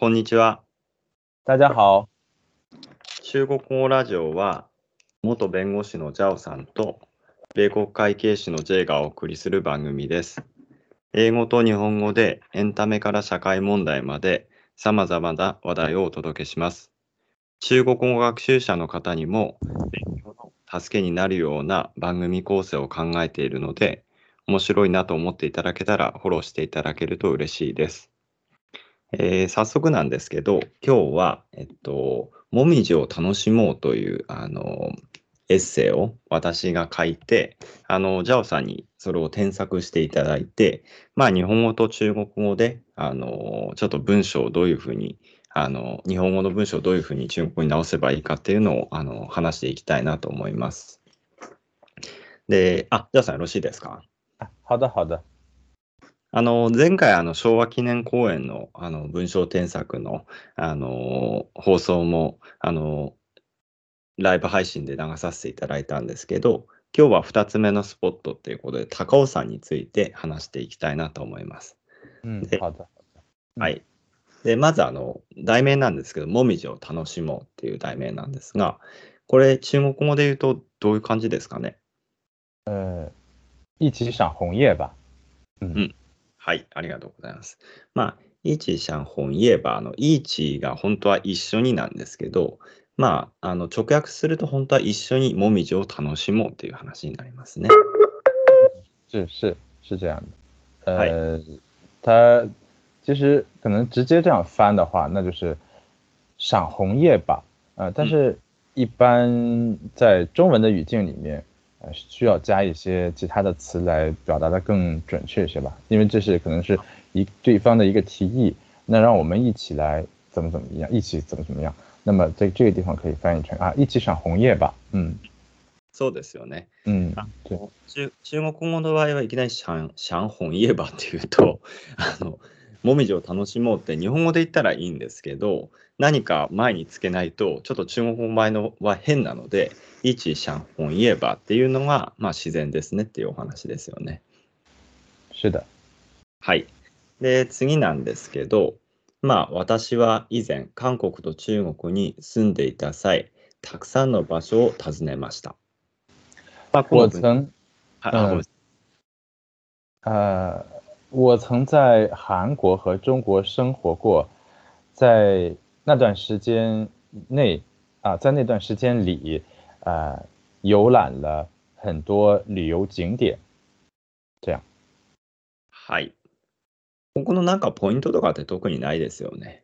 こんにちは。大家好。中国語ラジオは、元弁護士のジャオさんと、米国会計士の J がお送りする番組です。英語と日本語でエンタメから社会問題まで様々な話題をお届けします。中国語学習者の方にも勉強の助けになるような番組構成を考えているので、面白いなと思っていただけたらフォローしていただけると嬉しいです。えー早速なんですけど、今日は、えっと、もみじを楽しもうという、あの、エッセイを私が書いて、あの、ジャオさんにそれを添削していただいて、まあ、日本語と中国語で、あの、ちょっと文章をどういうふうに、あの、日本語の文章をどういうふうに中国語に直せばいいかっていうのを、あの、話していきたいなと思います。で、あ、ジャオさんよろしいですか？好的，好的。あの、前回、あの、昭和記念公演の、あの、文章添削の、あの、放送も、あの、ライブ配信で流させていただいたんですけど、今日は2つ目のスポットっていうことで、高尾山について話していきたいなと思います。うんはい。で、まず、あの、題名なんですけど、もみじを楽しもうっていう題名なんですが、これ、中国語で言うと、どういう感じですかね？呃，一起赏红叶吧。嗯はい、ありがとうございます。まあ、イーチーシャン本言えば、あの、イーチーが本当は一緒になんですけど、まあ、あの、直訳すると本当は一緒にもみじを楽しもうという話になりますね。是是是这样的。呃，它其实可能直接这样翻的话，那就是赏红叶吧。呃，但是一般在中文的语境里面，呃，需要加一些其他的词来表达的更准确一些吧，因为这是可能是一对方的一个提议，那让我们一起来怎么怎么样，一起怎么怎么样。那么在这个地方可以翻译成啊，一起赏红叶吧。嗯そうですよね。嗯あ，对，中中国語の場合はいきなりシャン、シャン本言えばっていうと、あの、 もみじを楽しもうって日本語で言ったらいいんですけど、何か前につけないと、ちょっと中国語の場合のは変なので、一シャン本言えばっていうのが、まあ自然ですねっていうお話ですよね。是的。はい。で、次なんですけど、まあ私は以前、韓国と中国に住んでいた際、たくさんの場所を訪ねました。まあ、我曾はいあごめんなさい呃，我曾在韩国和中国生活过，在那段时间内啊、在那段时间里，呃，游览了很多旅游景点。这样，はい。ここのなんかポイントとかって特にないですよね。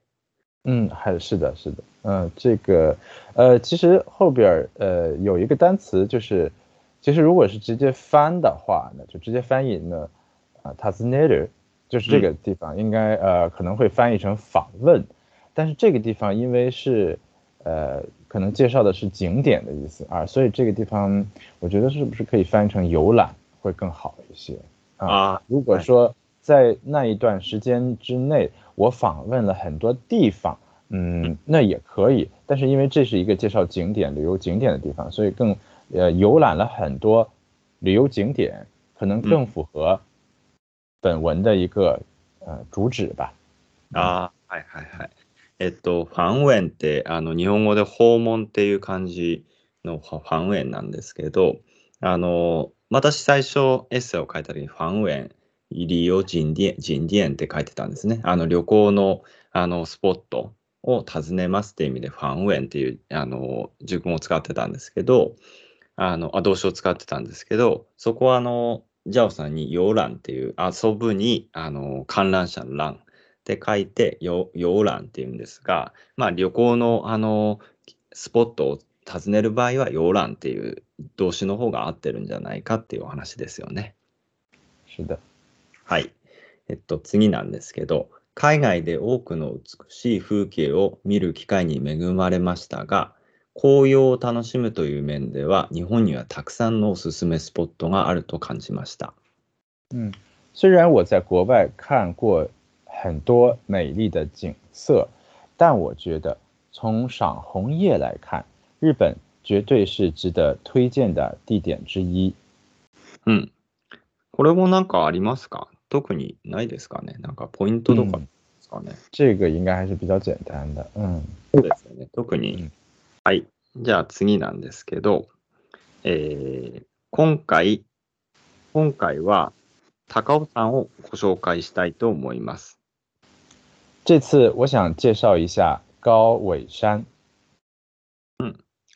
嗯，还是的，是的，嗯、这个，呃，其实后边儿呃有一个单词就是，其实如果是直接翻的话呢，就直接翻译呢， 啊、t a s n a d e r 就是这个地方应该、呃可能会翻译成访问，但是这个地方因为是呃可能介绍的是景点的意思啊，所以这个地方我觉得是不是可以翻译成游览会更好一些啊？あ如果说在那一段时间之内，我访问了很多地方，嗯，那也可以。但是因为这是一个介绍景点、旅游景点的地方，所以更呃游览了很多旅游景点，可能更符合本文的一个呃主旨吧。あーはいはいはい。えっと、ファンウェンって、あの、日本語で訪問っていう感じのファンウェンなんですけど、あの、私最初エッセイを書いた時にファンウェン、入りを人店、人店って書いてたんですね。あの、旅行の、あの、スポットを訪ねますっていう意味で、ファンウェンっていう、あの、熟語を使ってたんですけど、あの、あ動詞を使ってたんですけど、そこはあの、ジャオさんに遊覧っていう、遊ぶに、あの、観覧車の覧って書いて、よ遊覧っていうんですが、まあ旅行のあの、スポットを訪ねる場合は遊覧っていう動詞の方が合ってるんじゃないかっていうお話ですよね。是的，はい。えっと、次なんですけど、海外で多くの美しい風景を見る機会に恵まれましたが、紅葉を楽しむという面では、日本にはたくさんのおすすめスポットがあると感じました。嗯，虽然我在国外看过很多美丽的景色，但我觉得从赏红叶来看，日本绝对是值得推荐的地点之一。うん。これもなんかありますか？特にないですかね？なんかポイントとか嗯ですかね？这个应该还是比较简单的。嗯，そうですよね。特に。うんはい。じゃあ次なんですけど、えー今回、今回は高尾山をご紹介したいと思います。这次我想介绍一下高尾山。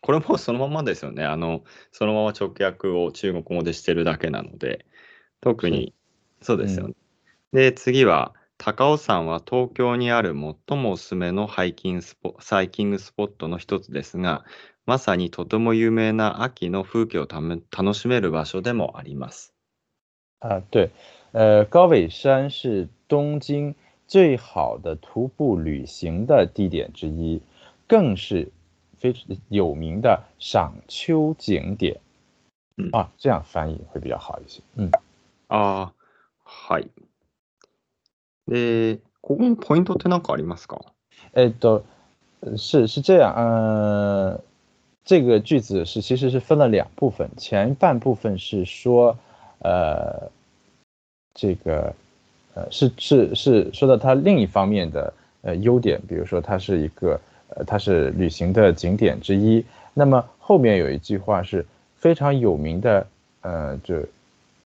これもそのままですよね。あの、そのまま直訳を中国語でしてるだけなので、特に、そうですよね。で、次は、高尾山は東京にある最もおすすめのハイキングスポサイキングスポットの一つですが、まさにとても有名な秋の風景を楽しめる場所でもあります。啊，对，呃，高尾山是东京最好的徒步旅行的地点之一，更是非常有名的赏秋景点。嗯啊，这样翻译会比较好一些。はい。で、ここのポイントって何かありますか？哎，都呃是是这样，呃，这个句子是其实是分了两部分，前半部分是说，呃，这个，呃，是是是说到它另一方面的呃优点，比如说它是一个呃它是旅行的景点之一。那么后面有一句话是非常有名的，呃，就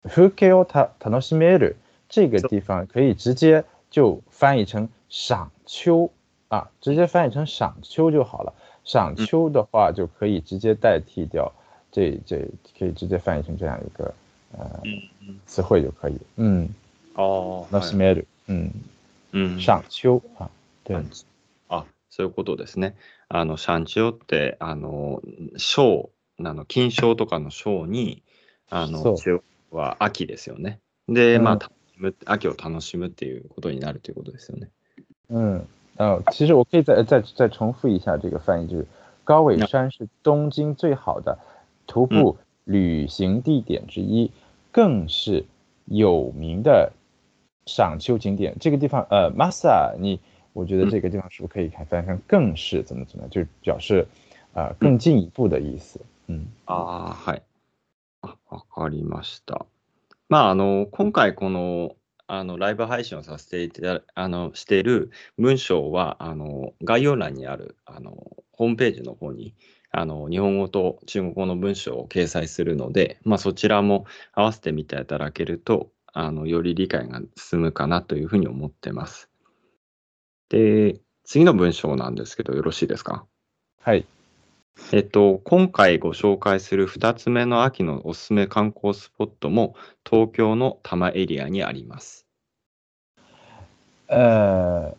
f u k e o ta tanoshimeru 这个地方可以直接就翻译成赏秋啊，直接翻译成赏秋就好了。赏秋的话就可以直接代替掉这这可以直接翻译成这样一个呃うん。词汇就可以。嗯ああ、はい。 ，tanoshimeru，嗯，うん赏秋啊，对，あ、そういうことですね。あの、山頂って、あの、章、あの、金賞とかの章に、あの、そう千代は秋ですよね。で、うんまあ、楽し む秋を楽しむっていうことになるということですよね。嗯，呃，其实我可以再再再重复一下这个翻译，就是高尾山是东京最好的徒步旅行地点之一，更是有名的赏秋景点。这个地方，呃，Masa，你我觉得这个地方是不是可以看翻译成更是怎么怎么样，就是表示呃更进一步的意思。嗯ああ、はい。あ、わかりました。まあ、あの、今回この、あの、ライブ配信をさせていただ、あの、している文章は、あの、概要欄にある、あの、ホームページの方に、あの、日本語と中国語の文章を掲載するので、まあ、そちらも合わせてみていただけると、あの、より理解が進むかなというふうに思ってます。で、次の文章なんですけど、よろしいですか？はい。えっと、今回ご紹介する2つ目の秋のおすすめ観光スポットも東京の多摩エリアにあります。呃，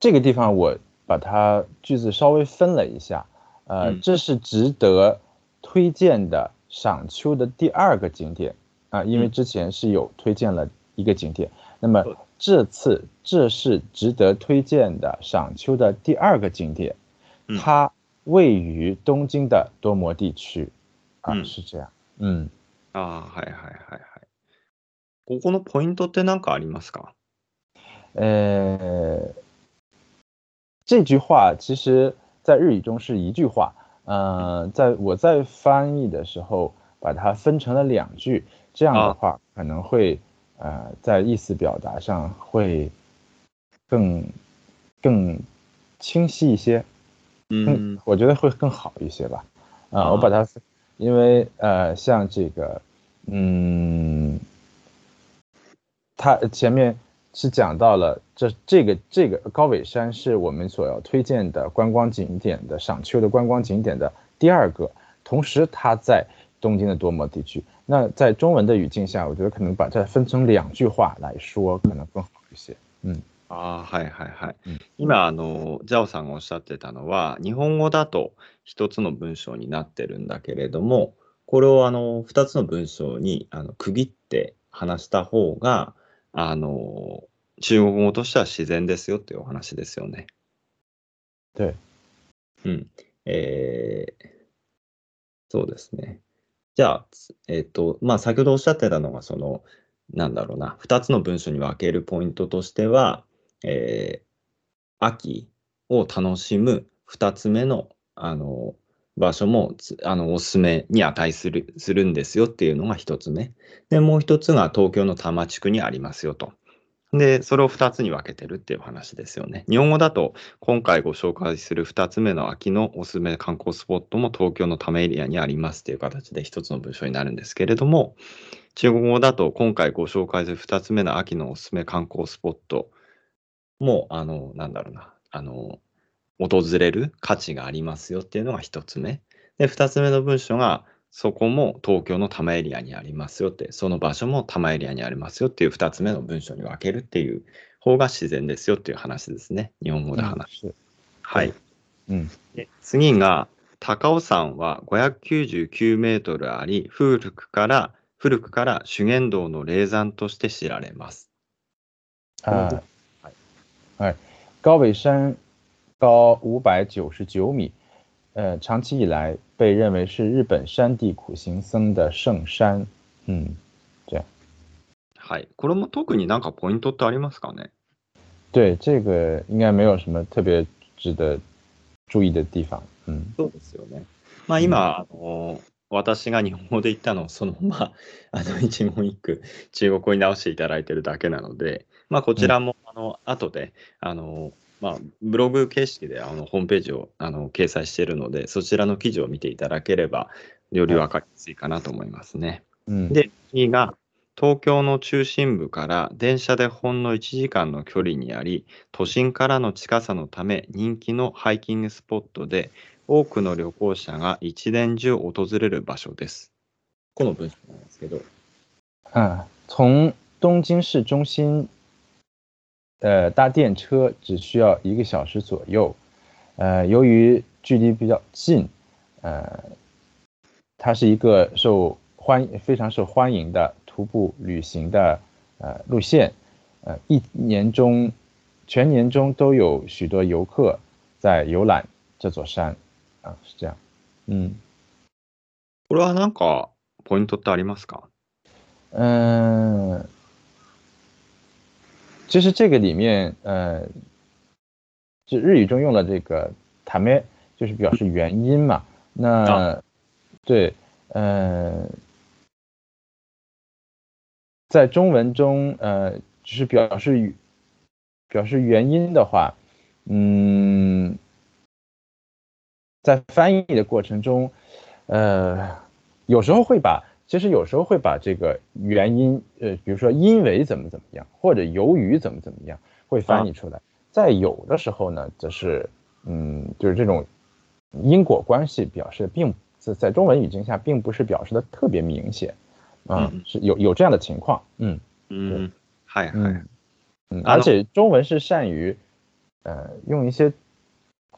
这个地方我把它句子稍微分了一下，呃，嗯。这是值得推荐的赏秋的第二个景点。啊，因为嗯。之前是有推荐了一个景点，那么对这次这是值得推荐的赏秋的第二个景点，嗯。它位于东京的多摩地区啊，嗯是这样，嗯。ああ、はいはいはいはい。ここのポイントって何かありますか呃，这句话其实在日语中是一句话，呃，在我在翻译的时候把它分成了两句，这样的啊话可能会呃在意思表达上会更更清晰一些，う 嗯，我觉得会更好一些吧。啊、啊我把它，因为呃，像这个，嗯，它前面是讲到了这这个这个高尾山是我们所要推荐的观光景点的赏秋的观光景点的第二个，同时它在东京的多摩地区。那在中文的语境下，我觉得可能把它分成两句话来说，可能更好一些。嗯ああ、はいはいはい。うん今、あの、ジャオさんがおっしゃってたのは、日本語だと一つの文章になってるんだけれども、これをあの二つの文章にあの区切って話した方が、あの、中国語としては自然ですよっていうお話ですよね。对，うん。えーそうですね。じゃあ、つえっと、まあ、先ほどおっしゃってたのが、その、なんだろうな、2つの文章に分けるポイントとしては、えー秋を楽しむ2つ目の、あの、場所もあのおすすめに値するするんですよっていうのが1つ目。で、もう1つが東京の多摩地区にありますよと。で、それを2つに分けてるっていう話ですよね。日本語だと、今回ご紹介する2つ目の秋のおすすめ観光スポットも東京のためエリアにありますっていう形で1つの文章になるんですけれども、中国語だと今回ご紹介する2つ目の秋のおすすめ観光スポットも、あの、なんだろうな、あの、訪れる価値がありますよっていうのが1つ目。で、2つ目の文章が、そこも東京の多摩エリアにありますよって、その場所も多摩エリアにありますよっていう2つ目の文章に分けるっていう方が自然ですよっていう話ですね。日本語で話す。はい。うん、で次が、高尾山は599メートルあり、古くから古くから修験道の霊山として知られます。啊，哎，高尾山高五百九十九米，呃，长期以来被认为是日本山地苦行僧的圣山。嗯，这样。はい。これも特になんかポイントってありますかね？对，这个应该没有什么特别值得注意的地方。嗯。そうですよね。まあ今、あの、私が日本語で言ったのをそのまま、あの、一言一句、中国語に直していただいてるだけなので、まあこちらも、あの、後で、あの、まあ、ブログ形式であのホームページをあの掲載しているので、そちらの記事を見ていただければ、より分かりやすいかなと思いますね。うん、で、次が、東京の中心部から電車でほんの1時間の距離にあり、都心からの近さのため人気のハイキングスポットで、多くの旅行者が一年中訪れる場所です。この文章なんですけど。あ、从東京市中心呃，搭电车只需要一个小时左右。呃，由于距离比较近，呃，它是一个受欢非常受欢迎的徒步旅行的呃路线。呃，一年中全年中都有许多游客在游览这座山。啊，是这样。嗯。これはなんかポイントってありますか？嗯。 其实这个里面，呃，就日语中用了这个“塔咩”，就是表示原因嘛。那对，呃，在中文中，呃，只是表示表示原因的话，嗯，在翻译的过程中，呃，有时候会把。其实有时候会把这个原因，呃，比如说因为怎么怎么样，或者由于怎么怎么样，会翻译出来。在有的时候呢，则是，嗯，就是这种因果关系表示，并在在中文语境下，并不是表示的特别明显，啊，是有有这样的情况，嗯。嗯，嗨嗨，嗯，而且中文是善于，呃，用一些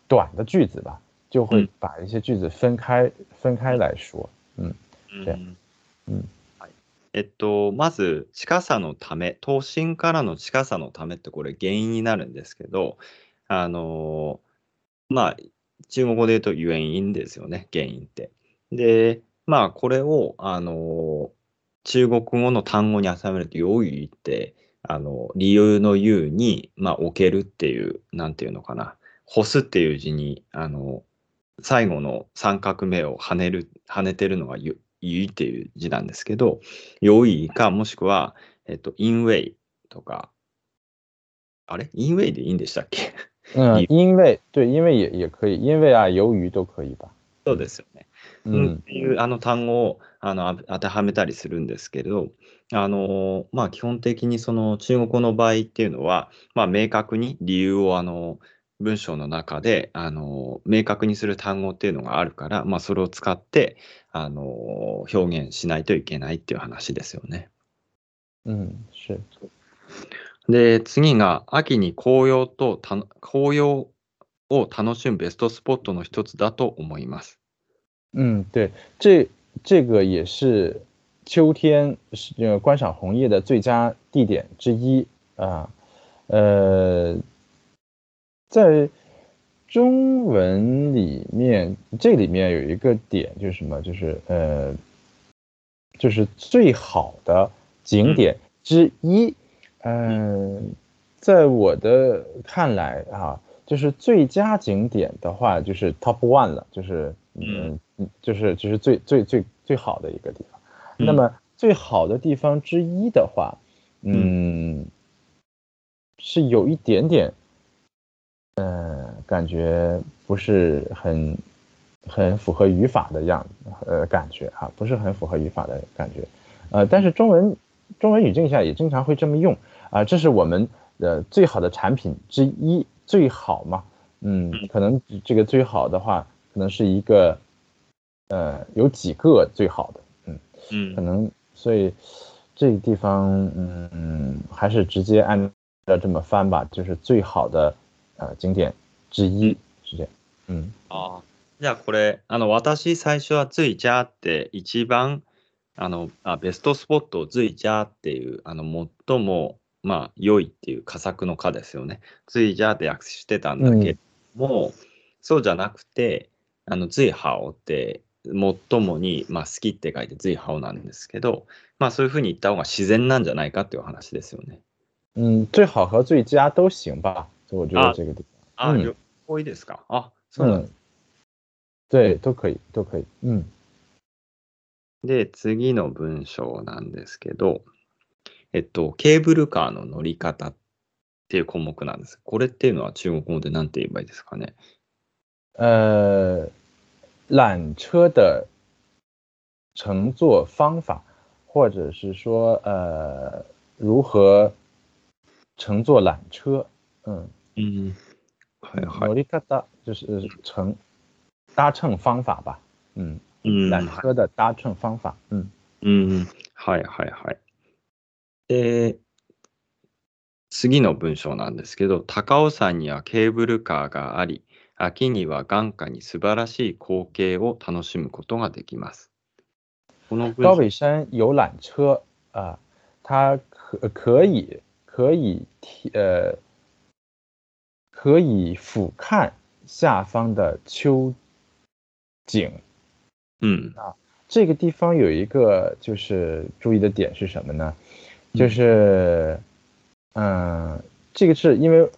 短的句子吧，就会把一些句子分开分开来说，嗯，这样。うん。はい。えっと、まず、近さのため、都心からの近さのためって、これ、原因になるんですけど、あのまあ、中国語で言うと、原因ですよね、原因って。で、まあ、これを、あの中国語の単語に当てはめると、由於って、あの理由の由に、まあ、置けるっていう、なんていうのかな、干すっていう字に、あの最後の三角目を跳ねる、跳ねてるのがゆいいっていう字なんですけど、良いか、もしくは、えっと、インウェイとか、あれ？インウェイでいいんでしたっけ？うん、因为、对、因为也也可以。因为啊、由于都可以吧。そうですよね。うん、っていうあの単語をあの当てはめたりするんですけど、あのまあ、基本的にその中国語の場合っていうのは、まあ、明確に理由をあの文章の中で、あの、明確にする単語っていうのがあるから、まあ、それを使って、あの、表現しないといけないっていう話ですよね。うん、是。で、次が、秋に紅葉とた、紅葉を楽しむベストスポットの一つだと思います。嗯，对，这这个也是秋天呃观赏红叶的最佳地点之一啊，呃。在中文里面，这里面有一个点，就是什么？就是呃，就是最好的景点之一。嗯，在我的看来啊，就是最佳景点的话，就是 top one 了，就是嗯，就是就是最最最最好的一个地方。那么最好的地方之一的话，嗯。是有一点点，呃，感觉不是很很符合语法的样，呃，感觉啊，不是很符合语法的感觉，呃，但是中文中文语境下也经常会这么用啊，这是我们呃最好的产品之一，最好嘛，嗯，可能这个最好的话，可能是一个，呃，有几个最好的，嗯嗯，可能所以这个地方，嗯，还是直接按。照这么翻吧，就是最好的呃景点之一是这样。嗯。あじゃあこれあの私最初は随家って一番あのあベストスポットを随家っていうあの最もまあ良いっていう佳作の家ですよね。随家って訳してたんだけども、うん、そうじゃなくてあの随好って最もに、まあ、好きって書いて随好なんですけど、まあそういうふうに言った方が自然なんじゃないかっていう話ですよね。嗯，最好和最佳都行吧，所以我觉得这个地方啊，有多いですか？あ、そうなん对，都可以，都可以。うん。で、次の文章なんですけど、えっと、ケーブルカーの乗り方っていう項目なんです。これっていうのは中国語で何て言えばいいですかね？呃，缆车的乘坐方法，或者是说呃如何乘坐缆车，嗯嗯，乗り方就是乘搭乘方法吧，嗯嗯，缆車的搭乘方法，嗯嗯，はいはいはい。で、次の文章なんですけど、高尾山にはケーブルカーがあり、秋には眼下に素晴らしい光景を楽しむことができます。この高尾山有缆車啊，它可可以。可以提呃，可以俯瞰下方的秋景。嗯啊，这个地方有一个就是注意的点是什么呢？就是嗯，这个是因为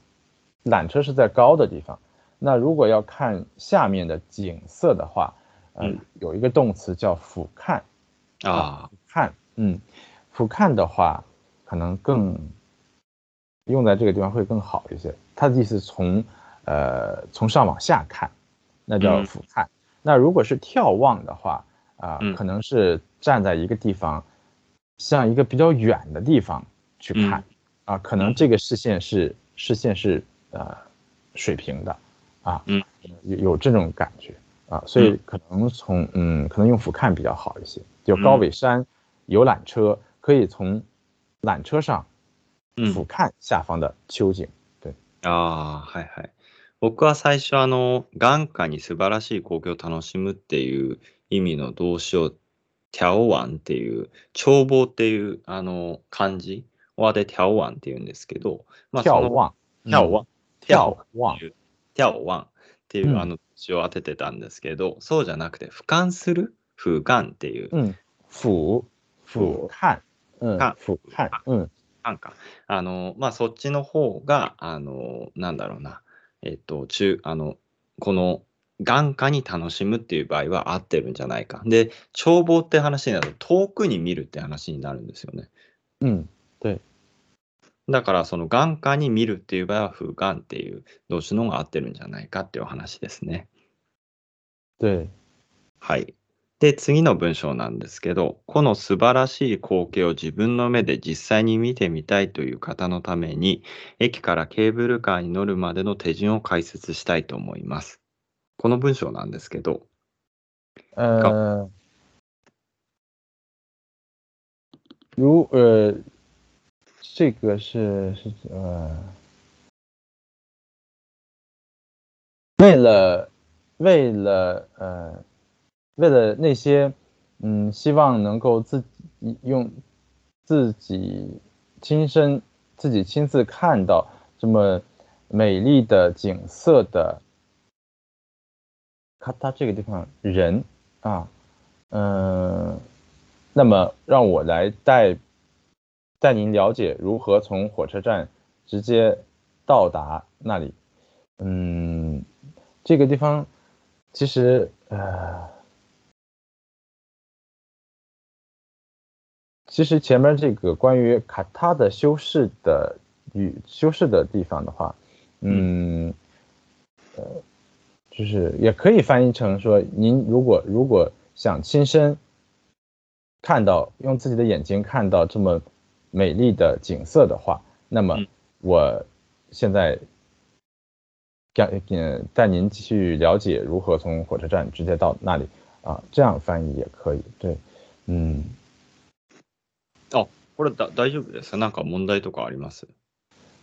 缆车是在高的地方，那如果要看下面的景色的话，嗯，有一个动词叫俯瞰啊，看，嗯，俯瞰的话可能更。用在这个地方会更好一些。他的意思从，呃，从上往下看，那叫俯瞰。那如果是眺望的话，啊，可能是站在一个地方，向一个比较远的地方去看，啊，可能这个视线是视线是呃水平的，啊，有有这种感觉啊，所以可能从嗯，可能用俯瞰比较好一些。就高尾山有缆车，可以从缆车上。俯瞰下方的秋景。对。ああ、はいはい。僕は最初あの、眼下に素晴らしい光景を楽しむっていう意味の動詞を、テャオワンっていう、眺望っていうあの漢字はで眺望 っていうんですけど、まあ、眺望。眺望。眺望。眺望 っていうあの詞を当ててたんですけど、そうじゃなくて、俯瞰する？俯瞰っていう。うん。俯、俯瞰。うん。俯瞰。うん。なんか、あの、まあ、そっちの方が、あの、なんだろうな、えっと、中、あの、この、眼下に楽しむっていう場合は合ってるんじゃないか。で、眺望って話になると、遠くに見るって話になるんですよね。うん。で、だから、その眼下に見るっていう場合は、風眼っていう動詞の方が合ってるんじゃないかっていう話ですね。で、はい。で、次の文章なんですけど、この素晴らしい光景を自分の目で実際に見てみたいという方のために、駅からケーブルカーに乗るまでの手順を解説したいと思います。この文章なんですけど。呃，如呃，这个是是呃，为了为了呃。为了那些，嗯，希望能够自己用自己亲身、自己亲自看到这么美丽的景色的，看他这个地方人啊，嗯，那么让我来带带您了解如何从火车站直接到达那里。嗯，这个地方其实呃。其实前面这个关于卡塔的修饰的与修饰的地方的话，嗯，呃，就是也可以翻译成说，您如果如果想亲身看到，用自己的眼睛看到这么美丽的景色的话，那么我现在带嗯带您去了解如何从火车站直接到那里啊，这样翻译也可以。对，嗯。あ、これだ大丈夫です。かなんか問題とかあります？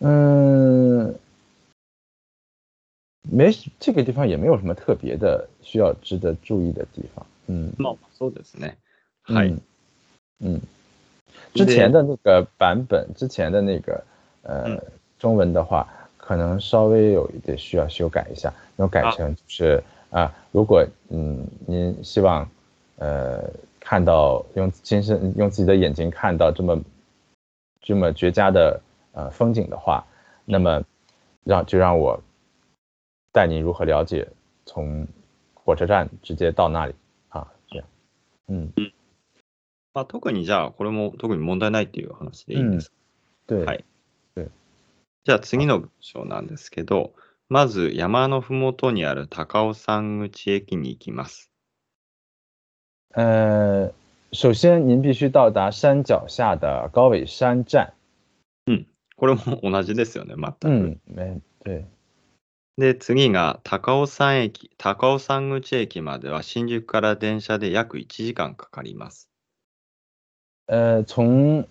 嗯，没这个地方也没有什么特别的需要值得注意的地方。嗯，まあ、そうですね。はい。嗯嗯，之前的那个版本，之前的那个呃中文的话，可能稍微有一点需要修改一下，然后改成就是啊，如果嗯您希望呃看到用亲身用自己的眼睛看到这么这么绝佳的呃风景的话，那么让就让我带您如何了解从火车站直接到那里啊，这样，嗯。まあ、特にじゃあ、これも特に問題ないっていう話でいいんですか、对，はい对。じゃあ次の文章なんですけど、まず山のふもとにある高尾山口駅に行きます。 呃，首先您必须到达山脚下的高尾山站。これも同じですよね、全く。嗯，没对。で、次が高尾山駅、高尾山口駅までは新宿から電車で約1時間かかります。呃，从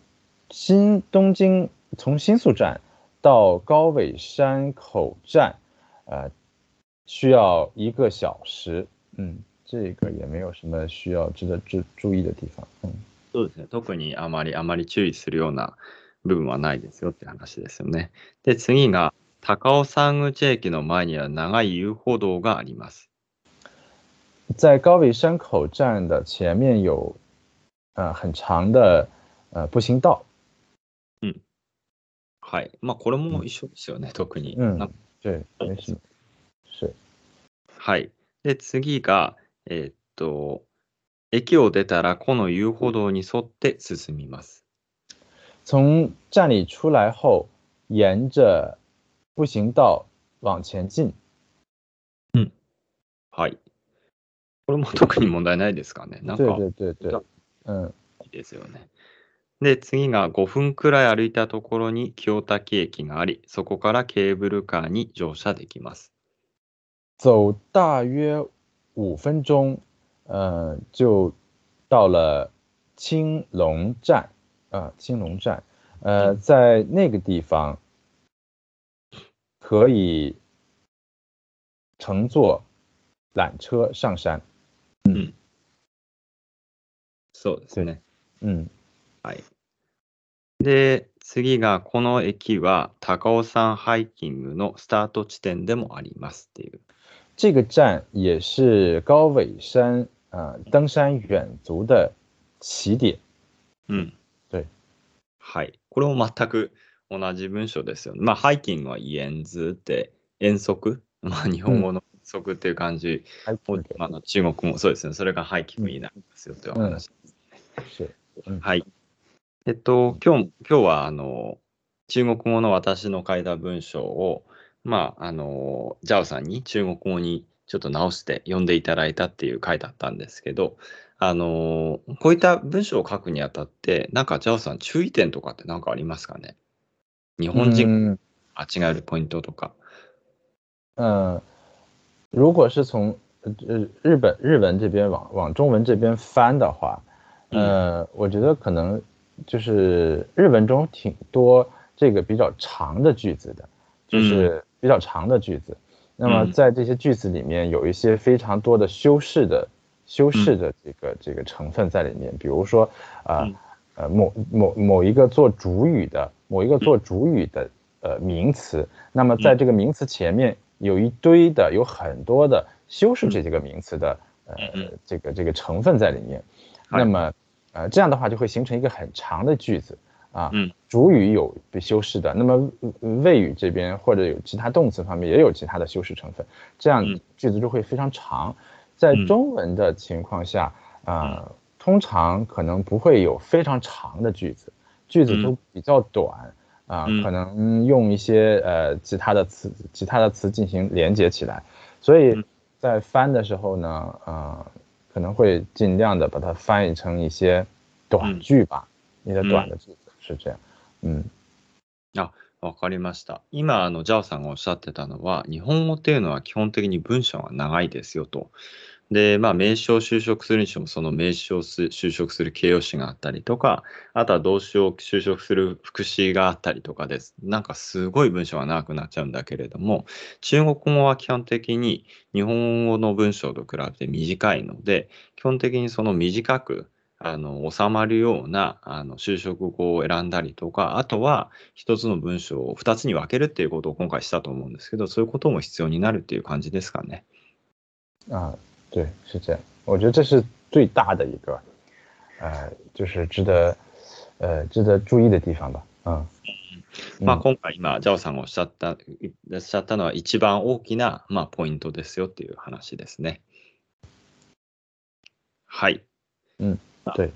新东京从新宿站到高尾山口站，呃，需要一个小时。嗯，这个也没有什么需要值得注注意的地方。嗯，そうですね。特にあまりあまり注意するような部分はないですよって話ですよね。で、次が高尾山口駅の前には長い遊歩道があります。在高尾山口站的前面有呃很長的呃步行道。はい。まあ、これも一緒ですよね、特に。嗯なん对，没什么。是。はい。で、次が、えーっと、駅を出たらこの遊歩道に沿って進みます。从站里出来后，沿着步行道往前进。はい。これも特に問題ないですかね？なんか、对对对对，嗯，いいですよね。で、次が5分くらい歩いたところに清滝駅があり、そこからケーブルカーに乗車できます。走大约五分钟，呃，就到了青龙站，啊、青龙站，呃，在那个地方可以乘坐缆車上山。そうですね。嗯，はい。で、次がこの駅は高尾山ハイキングのスタート地点でもありますっていう。 这个站也是高尾山啊、呃登山远足的起点。うん。对。はい。これも全く同じ文章ですよね。まあ、ハイキングは遠図で、遠足？まあ、日本語の遠足っていう感じを、あの中国もそうですね。それがハイキングになりますよというお話。是，嗯はい。えっと、今日、今日は、あの、中国語の私の書いた文章を、まあ、あの、ジャオさんに中国語にちょっと直して読んでいただいたっていう回だったんですけど、あの、こういった文章を書くにあたって、なんかジャオさん注意点とかって何かありますかね？日本人嗯間違えるポイントとか。嗯，如果是从呃日本日文这边往往中文这边翻的话，呃，我觉得可能就是日文中挺多这个比较长的句子的，就是比较长的句子。那么嗯。在这些句子里面有一些非常多的修饰的修饰的这个这个成分在里面，比如说啊嗯。呃某某某一个做主语的某一个做主语的呃名词，那么在这个名词前面有一堆的有很多的修饰这几个名词的呃嗯这个这个成分在里面，那么呃这样的话就会形成一个很长的句子啊，嗯。主语有被修饰的，那么呃谓语这边或者有其他动词方面也有其他的修饰成分，这样嗯。句子就会非常长。在嗯。中文的情况下啊、通常可能不会有非常长的句子，句子都比较短啊，嗯。可能用一些呃其他的词其他的词进行连接起来，所以嗯。在翻的时候呢，啊、可能会尽量的把它翻译成一些短嗯。句吧，一些嗯。短的句子是这样，嗯わかりました。今、あの、ジャオさんがおっしゃってたのは、日本語っていうのは基本的に文章が長いですよと。で、まあ、名詞を修飾するにしても、その名詞をす修飾する形容詞があったりとか、あとは動詞を修飾する副詞があったりとかです。なんかすごい文章が長くなっちゃうんだけれども、中国語は基本的に日本語の文章と比べて短いので、基本的にその短く、あの収まるようなあの修飾語を選んだりとか、あとは一つの文章を二つに分けるっていうことを今回したと思うんですけど、そういうことも必要になるっていう感じですかね。啊，对，是这样，我觉得这是最大的一个，呃，就是值得呃值得注意的地方吧，嗯，まあ、嗯今回今、ジャオさんがおっしゃった、いらっしゃったのは一番大きな、まあ、ポイントですよっていう話ですね。はい。对，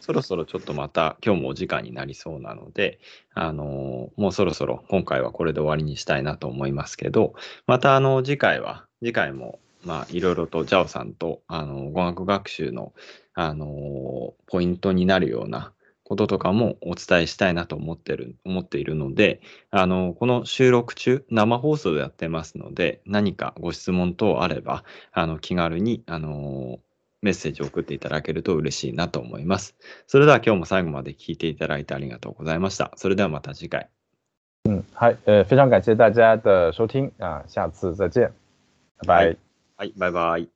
そろそろちょっとまた今日もお時間になりそうなので、あのもうそろそろ今回はこれで終わりにしたいなと思いますけど、またあの次回は、次回もまあいろいろとジャオさんとあの語学学習のあのポイントになるようなこととかもお伝えしたいなと思ってる思っているので、あのこの収録中、生放送でやってますので、何かご質問等あれば、あの気軽にあのメッセージを送っていただけると嬉しいなと思います。それでは今日も最後まで聞いていただいてありがとうございました。それではまた次回。嗯，嗨，呃，非常感谢大家的收听啊，下次再见，拜拜。はい、バイバイ。